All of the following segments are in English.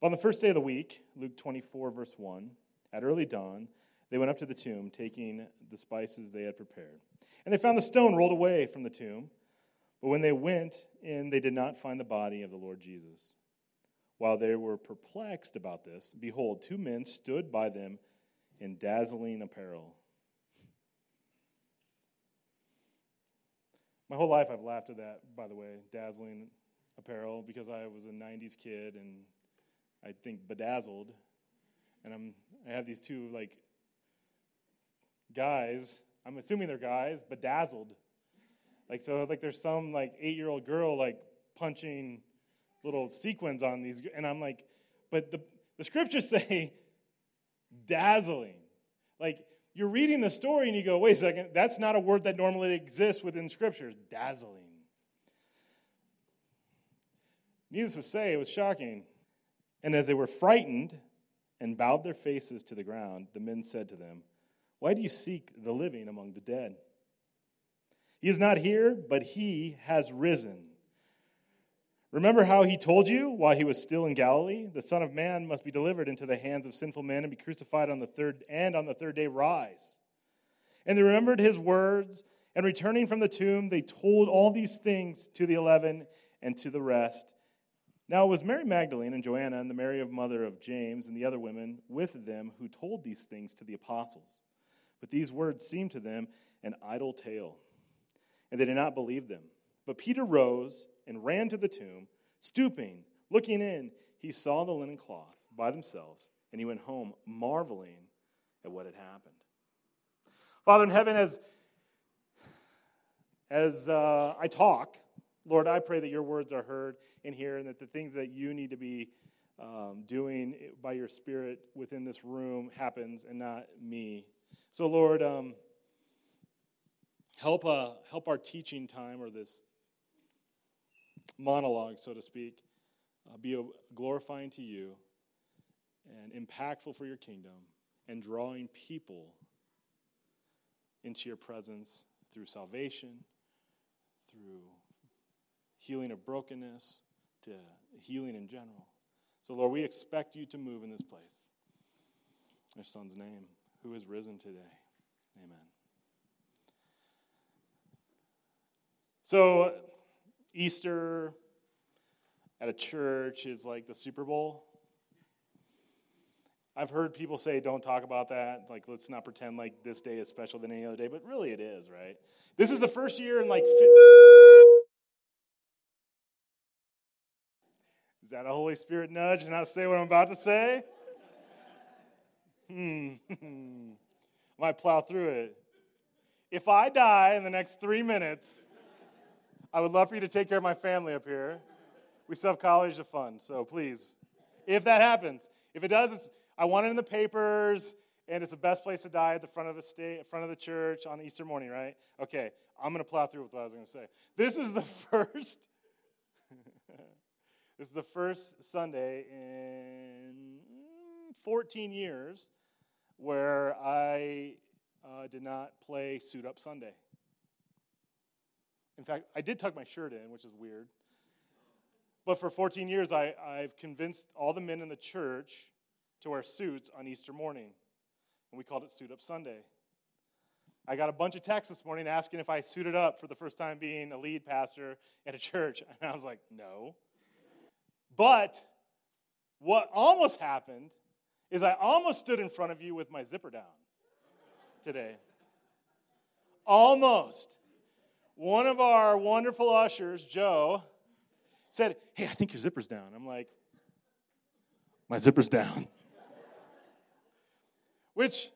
But on the first day of the week, Luke 24, verse 1, at early dawn, they went up to the tomb, taking the spices they had prepared. And they found the stone rolled away from the tomb. But when they went in, they did not find the body of the Lord Jesus. While they were perplexed about this, behold, two men stood by them in dazzling apparel. My whole life I've laughed at that, by the way, dazzling apparel, because I was a 90s kid and I think bedazzled. And I'm, I have these two, like, guys, I'm assuming they're guys, bedazzled. Like, so, like, there's some, like, eight year old girl, like, punching little sequins on these. And I'm like, but the, the scriptures say dazzling. Like, you're reading the story and you go, wait a second, that's not a word that normally exists within scriptures. Dazzling. Needless to say, it was shocking. And as they were frightened and bowed their faces to the ground, the men said to them, Why do you seek the living among the dead? He is not here, but he has risen. Remember how he told you while he was still in Galilee? The Son of Man must be delivered into the hands of sinful men and be crucified on the third and on the third day rise. And they remembered his words, and returning from the tomb, they told all these things to the eleven and to the rest. Now it was Mary Magdalene and Joanna and the Mary of mother of James and the other women with them who told these things to the apostles. But these words seemed to them an idle tale, and they did not believe them. But Peter rose and ran to the tomb. Stooping, looking in, he saw the linen cloth by themselves, and he went home marveling at what had happened. Father in heaven, as, as uh, I talk, Lord, I pray that your words are heard in here and that the things that you need to be um, doing by your Spirit within this room happens and not me. So, Lord, um, help, uh, help our teaching time or this monologue, so to speak, uh, be glorifying to you and impactful for your kingdom and drawing people into your presence through salvation, through healing of brokenness, to healing in general. So, Lord, we expect you to move in this place. Your Son's name, who is risen today. Amen. So, Easter at a church is like the Super Bowl. I've heard people say, don't talk about that. Like, let's not pretend like this day is special than any other day, but really it is, right? This is the first year in like. Is that a Holy Spirit nudge and not say what I'm about to say? Hmm. Might plow through it. If I die in the next three minutes, I would love for you to take care of my family up here. We still have college to fund, so please, if that happens, if it does, I want it in the papers, and it's the best place to die at the front of the state, front of the church on Easter morning, right? Okay, I'm to plow through with what I was to say. This is the first. This is the first Sunday in 14 years where I uh, did not play Suit Up Sunday. In fact, I did tuck my shirt in, which is weird. But for 14 years, I, I've convinced all the men in the church to wear suits on Easter morning. And we called it Suit Up Sunday. I got a bunch of texts this morning asking if I suited up for the first time being a lead pastor at a church. And I was like, no. But what almost happened is I almost stood in front of you with my zipper down today. Almost one of our wonderful ushers, Joe, said, Hey, I think your zipper's down. I'm like, My zipper's down. Which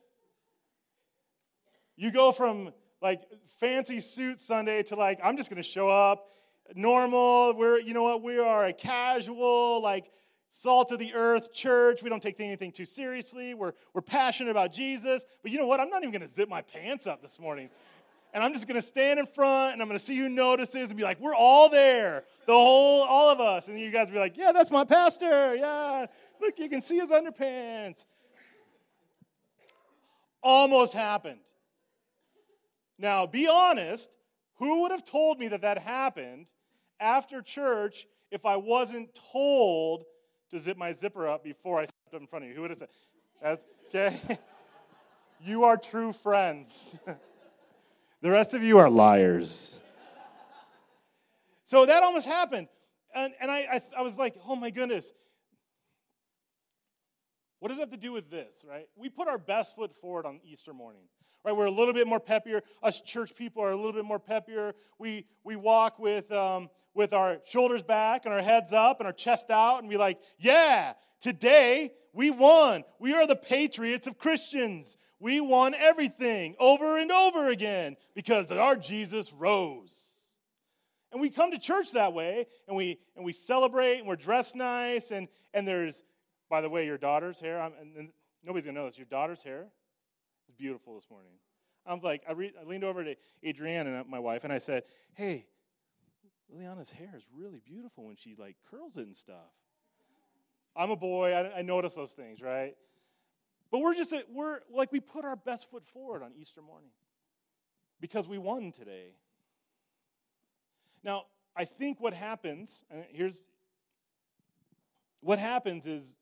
you go from like fancy suit Sunday to like, I'm just going to show up normal. We're, you know what, we are a casual, like, salt of the earth church. We don't take anything too seriously. We're, we're passionate about Jesus. But you know what? I'm not even going to zip my pants up this morning and I'm just going to stand in front and I'm going to see who notices and be like, we're all there, the whole, all of us. And you guys be like, yeah, that's my pastor. Yeah, look, you can see his underpants. Almost happened. Now, be honest, who would have told me that that happened after church if I wasn't told to zip my zipper up before I stepped up in front of you. Who would have said? That's, okay. you are true friends. the rest of you are liars. so that almost happened. And, and I, I, I was like, oh my goodness. What does it have to do with this, right? We put our best foot forward on Easter morning, right? We're a little bit more peppier. Us church people are a little bit more peppier. We, we walk with, um, with our shoulders back and our heads up and our chest out and be like, yeah, today we won. We are the patriots of Christians. We won everything over and over again because our Jesus rose. And we come to church that way and we, and we celebrate and we're dressed nice and, and there's, by the way, your daughter's hair. I'm, and nobody's going to know this. Your daughter's hair is beautiful this morning. I was like, I, re- I leaned over to Adrienne and uh, my wife and I said, hey, Liliana's hair is really beautiful when she like curls it and stuff. I'm a boy, I, I notice those things, right? But we're just, we're like, we put our best foot forward on Easter morning because we won today. Now, I think what happens, and here's what happens is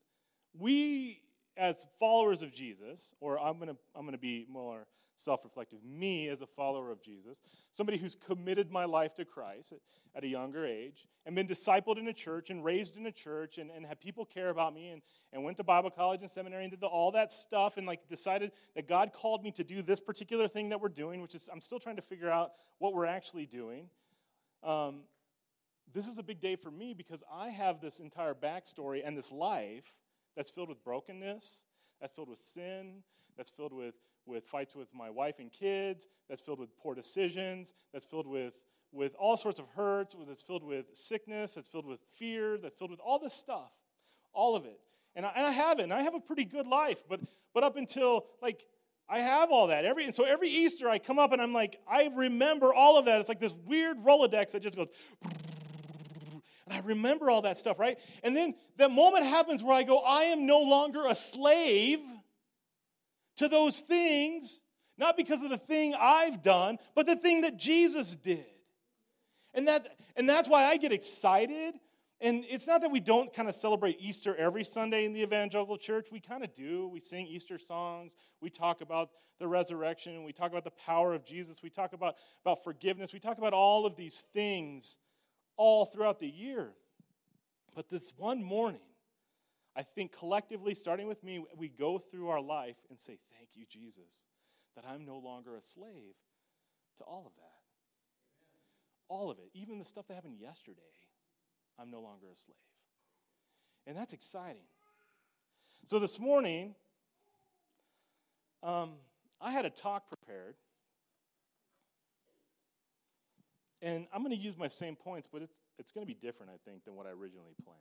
we, as followers of Jesus, or I'm going to I'm going to be more self reflective. Me, as a follower of Jesus, somebody who's committed my life to Christ at, a younger age, and been discipled in a church and raised in a church, and, and had people care about me, and, and went to Bible college and seminary and did the, all that stuff, and like decided that God called me to do this particular thing that we're doing, which is I'm still trying to figure out what we're actually doing. Um, this is a big day for me because I have this entire backstory and this life that's filled with brokenness, that's filled with sin, that's filled with with fights with my wife and kids, that's filled with poor decisions, that's filled with, with all sorts of hurts, that's filled with sickness, that's filled with fear, that's filled with all this stuff, all of it. And I, and I have it, and I have a pretty good life, but, but up until like I have all that. Every, and so every Easter I come up and I'm like, I remember all of that. It's like this weird Rolodex that just goes, I remember all that stuff, right? And then that moment happens where I go, I am no longer a slave to those things, not because of the thing I've done, but the thing that Jesus did. And, that, and that's why I get excited. And it's not that we don't kind of celebrate Easter every Sunday in the evangelical church. We kind of do. We sing Easter songs. We talk about the resurrection. We talk about the power of Jesus. We talk about, about forgiveness. We talk about all of these things all throughout the year. But this one morning, I think collectively, starting with me, we go through our life and say, Thank you, Jesus, that I'm no longer a slave to all of that. All of it, even the stuff that happened yesterday, I'm no longer a slave. And that's exciting. So this morning, um, I had a talk prepared. And I'm going to use my same points, but it's, it's going to be different, I think, than what I originally planned.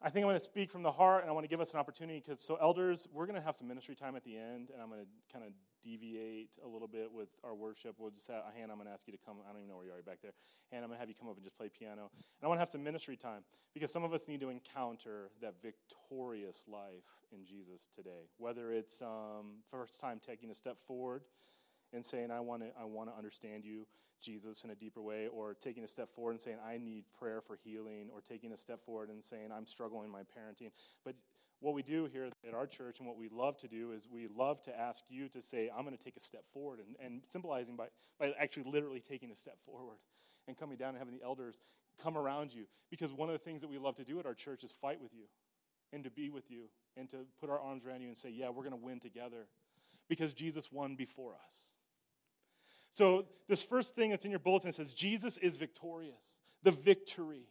I think I'm going to speak from the heart, and I want to give us an opportunity because, so, elders, we're going to have some ministry time at the end, and I'm going to kind of deviate a little bit with our worship. We'll just have, Hannah, I'm going to ask you to come. I don't even know where you are back there. And I'm going to have you come up and just play piano. And I want to have some ministry time because some of us need to encounter that victorious life in Jesus today. Whether it's um, first time taking a step forward and saying, I want to, I want to understand you Jesus in a deeper way, or taking a step forward and saying, I need prayer for healing, or taking a step forward and saying, I'm struggling in my parenting. But what we do here at our church and what we love to do is we love to ask you to say, I'm going to take a step forward, and, and symbolizing by, by actually literally taking a step forward and coming down and having the elders come around you. Because one of the things that we love to do at our church is fight with you and to be with you and to put our arms around you and say, Yeah, we're going to win together because Jesus won before us. So, this first thing that's in your bulletin says Jesus is victorious, the victory.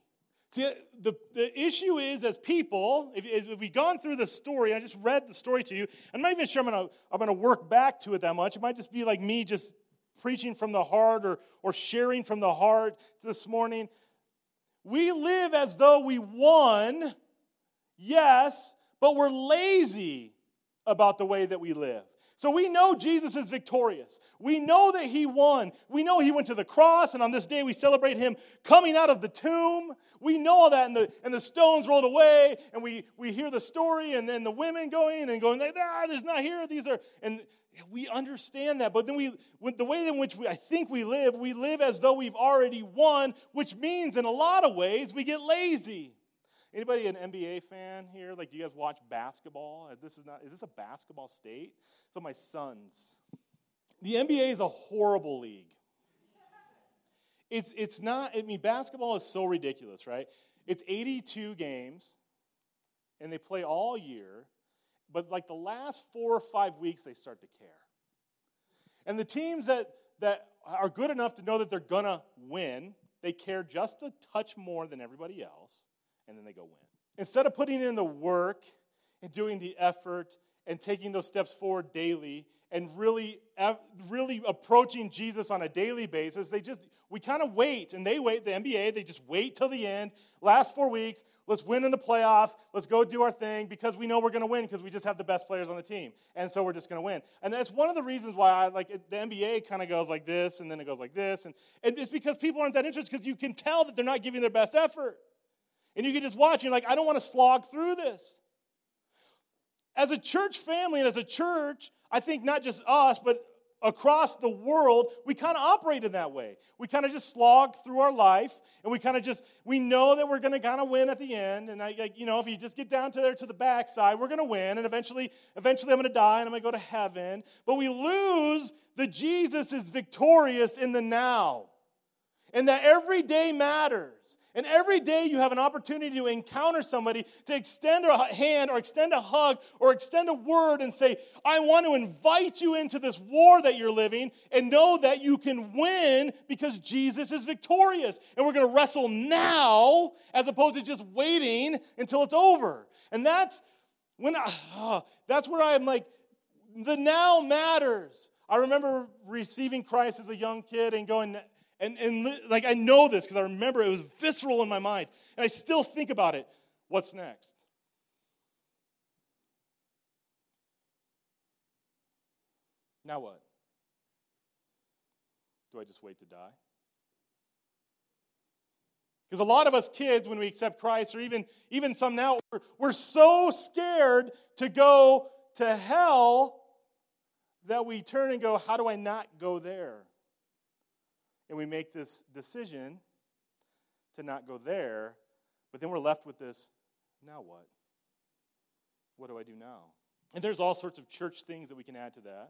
See, the, the issue is as people, if, we've gone through the story, I just read the story to you, I'm not even sure I'm going to I'm gonna work back to it that much. It might just be like me just preaching from the heart or, or sharing from the heart this morning. We live as though we won, yes, but we're lazy about the way that we live. So we know Jesus is victorious. We know that he won. We know he went to the cross, and on this day we celebrate him coming out of the tomb. We know all that, and the, and the stones rolled away, and we, we hear the story, and then the women going and going, ah, there's not here, these are, and we understand that. But then we, the way in which we, I think we live, we live as though we've already won, which means in a lot of ways we get lazy. Anybody an NBA fan here? Like, do you guys watch basketball? Uh, this is not. Is this a basketball state? So my sons. The NBA is a horrible league. It's it's not. I mean, basketball is so ridiculous, right? It's 82 games, and they play all year. But like the last four or five weeks, they start to care. And the teams that that are good enough to know that they're gonna win, they care just a touch more than everybody else and then they go win. Instead of putting in the work and doing the effort and taking those steps forward daily and really, really approaching Jesus on a daily basis, they just, we kind of wait, and they wait, the NBA, they just wait till the end, last four weeks, let's win in the playoffs, let's go do our thing because we know we're going to win because we just have the best players on the team. And so we're just going to win. And that's one of the reasons why I like the NBA kind of goes like this and then it goes like this. And, and it's because people aren't that interested because you can tell that they're not giving their best effort. And you can just watch, and you're like, I don't want to slog through this. As a church family and as a church, I think not just us, but across the world, we kind of operate in that way. We kind of just slog through our life, and we kind of just we know that we're going to kind of win at the end. And I, you know, if you just get down to there to the backside, we're going to win, and eventually, eventually, I'm going to die and I'm going to go to heaven. But we lose the Jesus is victorious in the now, and that every day matters. And every day you have an opportunity to encounter somebody, to extend a hand or extend a hug or extend a word and say, I want to invite you into this war that you're living and know that you can win because Jesus is victorious. And we're going to wrestle now as opposed to just waiting until it's over. And that's when I, oh, that's where I'm like, the now matters. I remember receiving Christ as a young kid and going, and, and like I know this because I remember it was visceral in my mind. And I still think about it. What's next? Now what? Do I just wait to die? Because a lot of us kids, when we accept Christ, or even, even some now, we're, we're so scared to go to hell that we turn and go, How do I not go there? And we make this decision to not go there, but then we're left with this now what? What do I do now? And there's all sorts of church things that we can add to that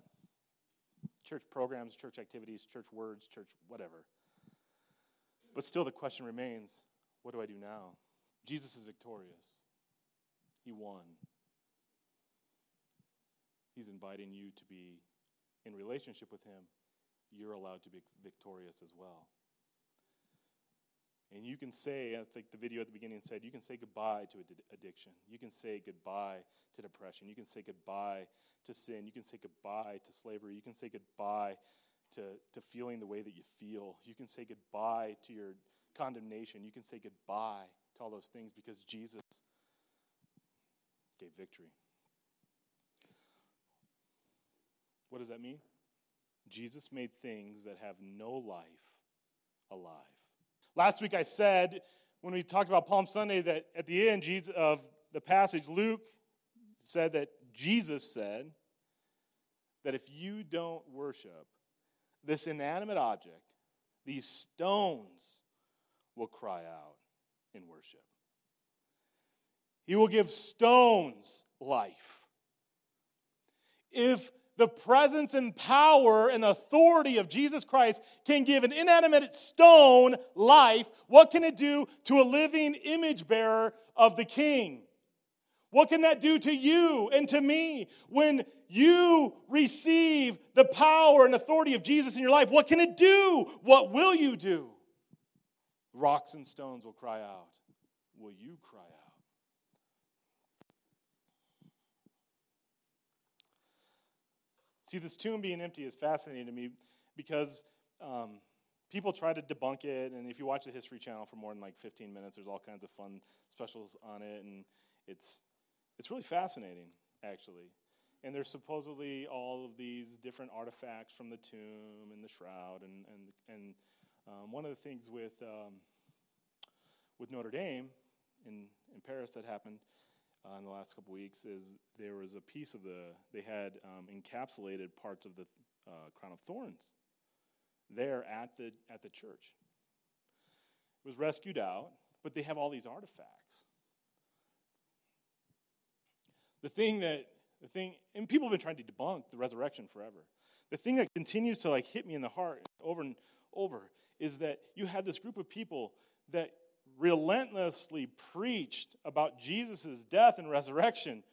church programs, church activities, church words, church whatever. But still, the question remains what do I do now? Jesus is victorious, He won. He's inviting you to be in relationship with Him you're allowed to be victorious as well. And you can say, I think the video at the beginning said, you can say goodbye to addiction. You can say goodbye to depression. You can say goodbye to sin. You can say goodbye to slavery. You can say goodbye to, to feeling the way that you feel. You can say goodbye to your condemnation. You can say goodbye to all those things because Jesus gave victory. What does that mean? Jesus made things that have no life alive. Last week I said, when we talked about Palm Sunday, that at the end of the passage, Luke said that Jesus said that if you don't worship this inanimate object, these stones will cry out in worship. He will give stones life. If the presence and power and authority of Jesus Christ can give an inanimate stone life, what can it do to a living image bearer of the King? What can that do to you and to me when you receive the power and authority of Jesus in your life? What can it do? What will you do? Rocks and stones will cry out. Will you cry out? See, this tomb being empty is fascinating to me because um, people try to debunk it. And if you watch the History Channel for more than like 15 minutes, there's all kinds of fun specials on it. And it's, it's really fascinating, actually. And there's supposedly all of these different artifacts from the tomb and the shroud. And, and, and um, one of the things with, um, with Notre Dame in, in Paris that happened uh, in the last couple weeks is there was a piece of the they had um, encapsulated parts of the uh, crown of thorns there at the at the church. It was rescued out, but they have all these artifacts. The thing that, the thing, and people have been trying to debunk the resurrection forever. The thing that continues to like hit me in the heart over and over is that you had this group of people that relentlessly preached about Jesus' death and resurrection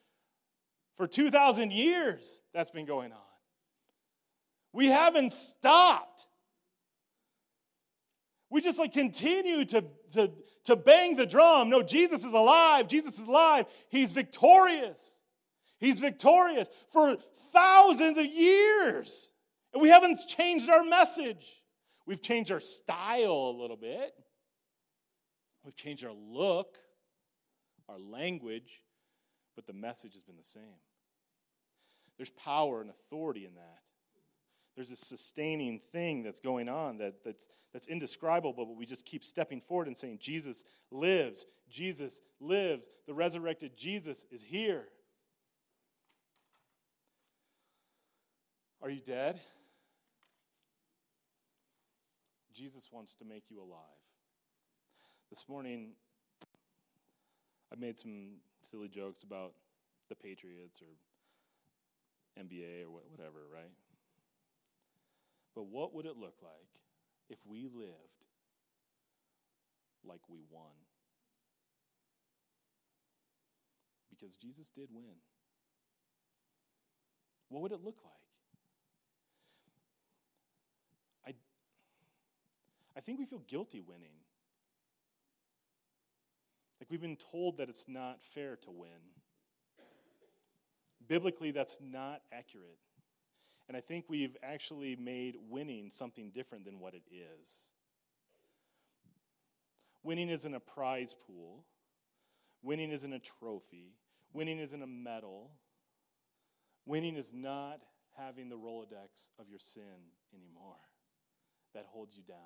for 2,000 years. That's been going on. We haven't stopped. We just like continue to, to, to bang the drum. No, Jesus is alive. Jesus is alive. He's victorious. He's victorious for thousands of years. And we haven't changed our message. We've changed our style a little bit. We've changed our look, our language, but the message has been the same. There's power and authority in that. There's a sustaining thing that's going on that, that's, that's indescribable, but we just keep stepping forward and saying, Jesus lives. Jesus lives. The resurrected Jesus is here. Are you dead? Jesus wants to make you alive. This morning, I made some silly jokes about the Patriots or NBA or whatever, right? But what would it look like if we lived like we won? Because Jesus did win. What would it look like? I, I think we feel guilty winning. Like we've been told that it's not fair to win. Biblically, that's not accurate. And I think we've actually made winning something different than what it is. Winning isn't a prize pool, winning isn't a trophy, winning isn't a medal. Winning is not having the Rolodex of your sin anymore that holds you down.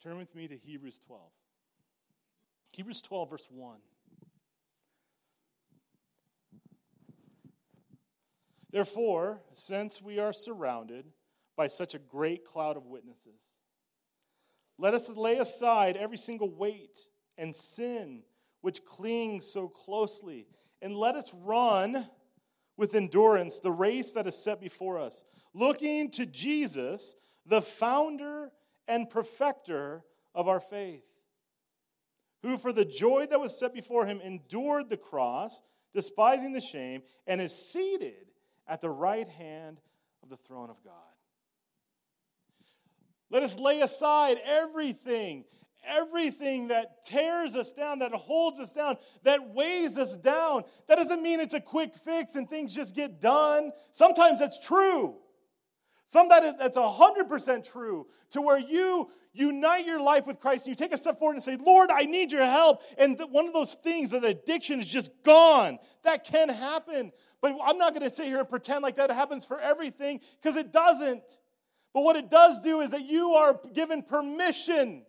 Turn with me to Hebrews 12. Hebrews 12, verse 1. Therefore, since we are surrounded by such a great cloud of witnesses, let us lay aside every single weight and sin which clings so closely, and let us run with endurance the race that is set before us, looking to Jesus, the founder and perfecter of our faith, who for the joy that was set before him endured the cross, despising the shame, and is seated at the right hand of the throne of God. Let us lay aside everything, everything that tears us down, that holds us down, that weighs us down. That doesn't mean it's a quick fix and things just get done. Sometimes that's true. Some that that's 100% true to where you unite your life with Christ and you take a step forward and say, Lord, I need your help. And one of those things, that addiction is just gone. That can happen. But I'm not going to sit here and pretend like that happens for everything because it doesn't. But what it does do is that you are given permission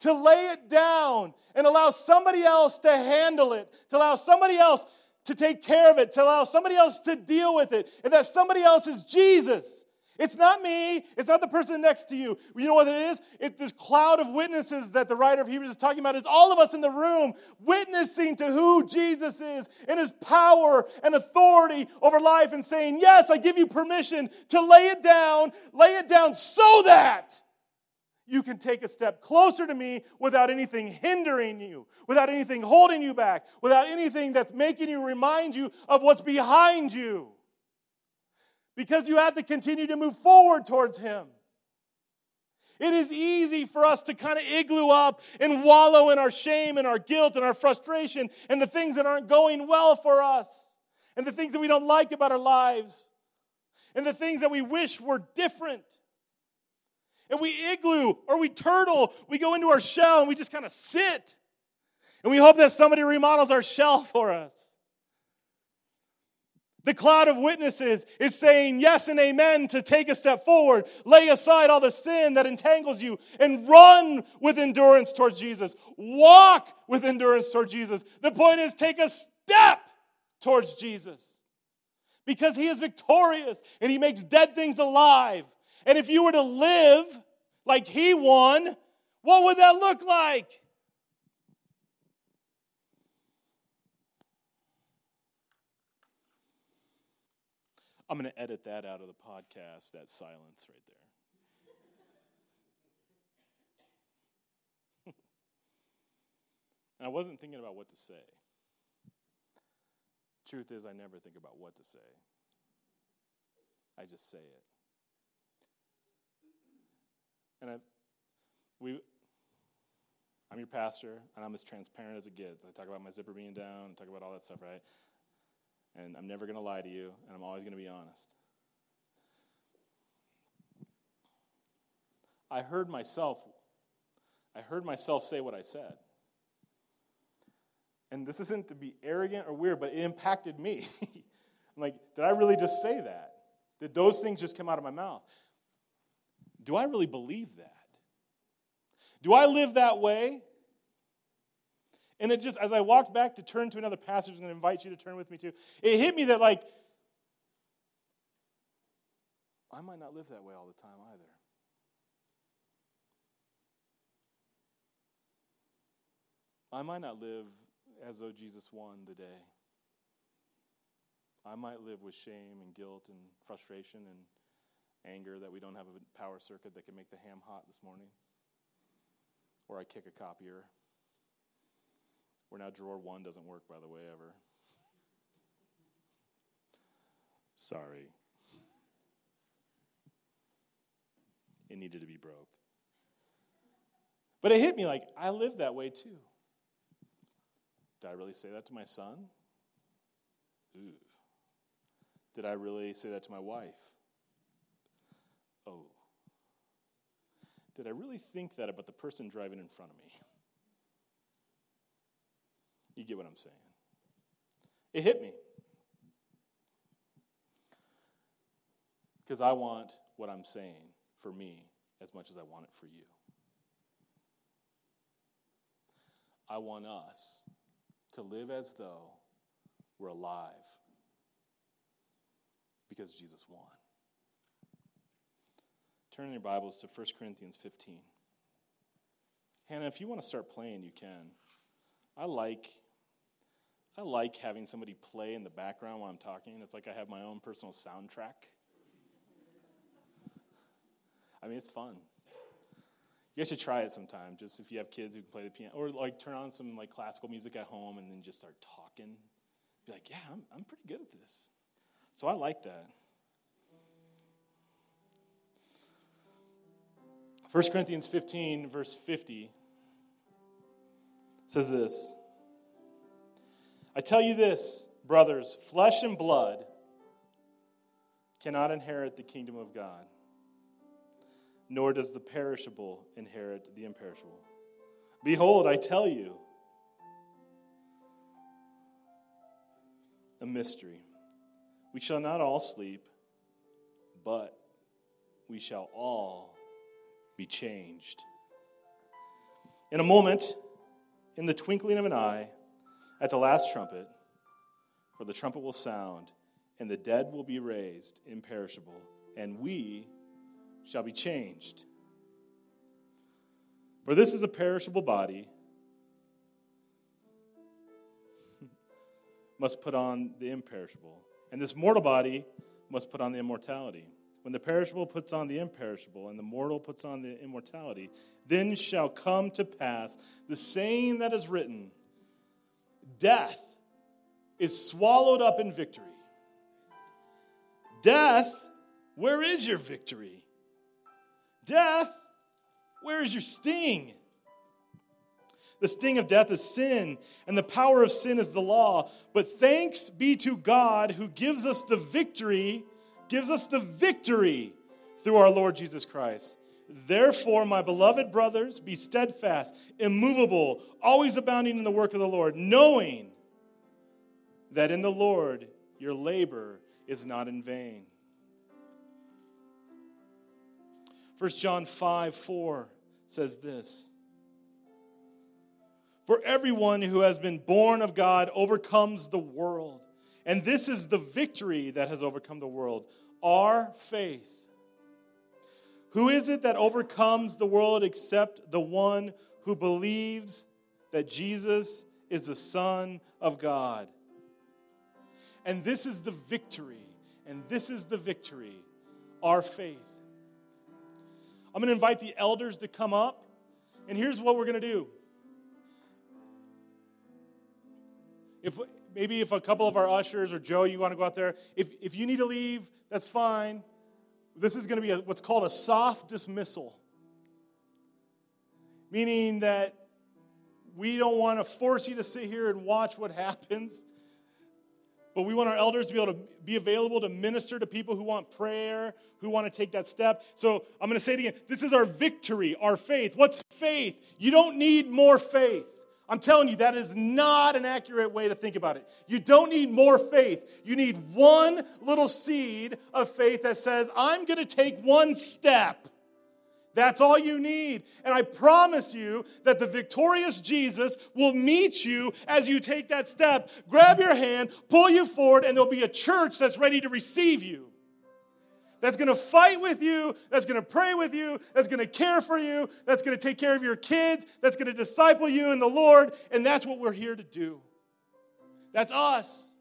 to lay it down and allow somebody else to handle it, to allow somebody else to take care of it, to allow somebody else to deal with it, and that somebody else is Jesus. It's not me. It's not the person next to you. You know what it is? It's this cloud of witnesses that the writer of Hebrews is talking about. Is all of us in the room witnessing to who Jesus is and his power and authority over life and saying, Yes, I give you permission to lay it down, lay it down so that you can take a step closer to me without anything hindering you, without anything holding you back, without anything that's making you remind you of what's behind you because you have to continue to move forward towards Him. It is easy for us to kind of igloo up and wallow in our shame and our guilt and our frustration and the things that aren't going well for us and the things that we don't like about our lives and the things that we wish were different. And we igloo or we turtle, we go into our shell and we just kind of sit. And we hope that somebody remodels our shell for us. The cloud of witnesses is saying yes and amen to take a step forward, lay aside all the sin that entangles you, and run with endurance towards Jesus. Walk with endurance towards Jesus. The point is, take a step towards Jesus because he is victorious and he makes dead things alive. And if you were to live like he won, what would that look like? I'm going to edit that out of the podcast, that silence right there. and I wasn't thinking about what to say. Truth is, I never think about what to say, I just say it. And I, we, I'm your pastor, and I'm as transparent as it gets. I talk about my zipper being down, I talk about all that stuff, right? And I'm never going to lie to you, and I'm always going to be honest. I heard myself I heard myself say what I said. And this isn't to be arrogant or weird, but it impacted me. I'm like, did I really just say that? Did those things just come out of my mouth? Do I really believe that? Do I live that way? And it just, as I walked back to turn to another passage, I'm going to invite you to turn with me too, it hit me that, like, I might not live that way all the time either. I might not live as though Jesus won the day. I might live with shame and guilt and frustration and anger that we don't have a power circuit that can make the ham hot this morning or I kick a copier. Where now drawer one doesn't work, by the way, ever. Sorry. It needed to be broke. But it hit me like, I live that way too. Did I really say that to my son? Ooh. Did I really say that to my wife? Oh. Did I really think that about the person driving in front of me? You get what I'm saying? It hit me. Because I want what I'm saying for me as much as I want it for you. I want us to live as though we're alive because Jesus won. Turn your Bibles to 1 Corinthians 15. Hannah, if you want to start playing, you can. I like I like having somebody play in the background while I'm talking. It's like I have my own personal soundtrack. I mean, it's fun. You guys should try it sometime. Just if you have kids who can play the piano, or like turn on some like classical music at home and then just start talking. Be like, yeah, I'm I'm pretty good at this. So I like that. 1 Corinthians 15, verse 50 says this I tell you this, brothers, flesh and blood cannot inherit the kingdom of God, nor does the perishable inherit the imperishable. Behold, I tell you a mystery. We shall not all sleep, but we shall all be changed. In a moment, in the twinkling of an eye, at the last trumpet, for the trumpet will sound, and the dead will be raised imperishable, and we shall be changed. For this is a perishable body, must put on the imperishable, and this mortal body must put on the immortality. When the perishable puts on the imperishable and the mortal puts on the immortality, then shall come to pass the saying that is written Death is swallowed up in victory. Death, where is your victory? Death, where is your sting? The sting of death is sin, and the power of sin is the law. But thanks be to God who gives us the victory gives us the victory through our Lord Jesus Christ. Therefore, my beloved brothers, be steadfast, immovable, always abounding in the work of the Lord, knowing that in the Lord your labor is not in vain. 1 John 5 4 says this For everyone who has been born of God overcomes the world. And this is the victory that has overcome the world our faith. Who is it that overcomes the world except the one who believes that Jesus is the Son of God? And this is the victory, And this is the victory our faith. I'm going to invite the elders to come up. And here's what we're going to do. If maybe if a couple of our ushers or Joe, you want to go out there, if, if you need to leave, that's fine. This is going to be a, what's called a soft dismissal, meaning that we don't want to force you to sit here and watch what happens. But we want our elders to be able to be available to minister to people who want prayer, who want to take that step. So I'm going to say it again. This is our victory, our faith. What's faith? You don't need more faith. I'm telling you, that is not an accurate way to think about it. You don't need more faith. You need one little seed of faith that says, I'm going to take one step. That's all you need. And I promise you that the victorious Jesus will meet you as you take that step, grab your hand, pull you forward, and there'll be a church that's ready to receive you. That's going to fight with you, that's going to pray with you, that's going to care for you, that's going to take care of your kids, that's going to disciple you in the Lord, and that's what we're here to do. That's us.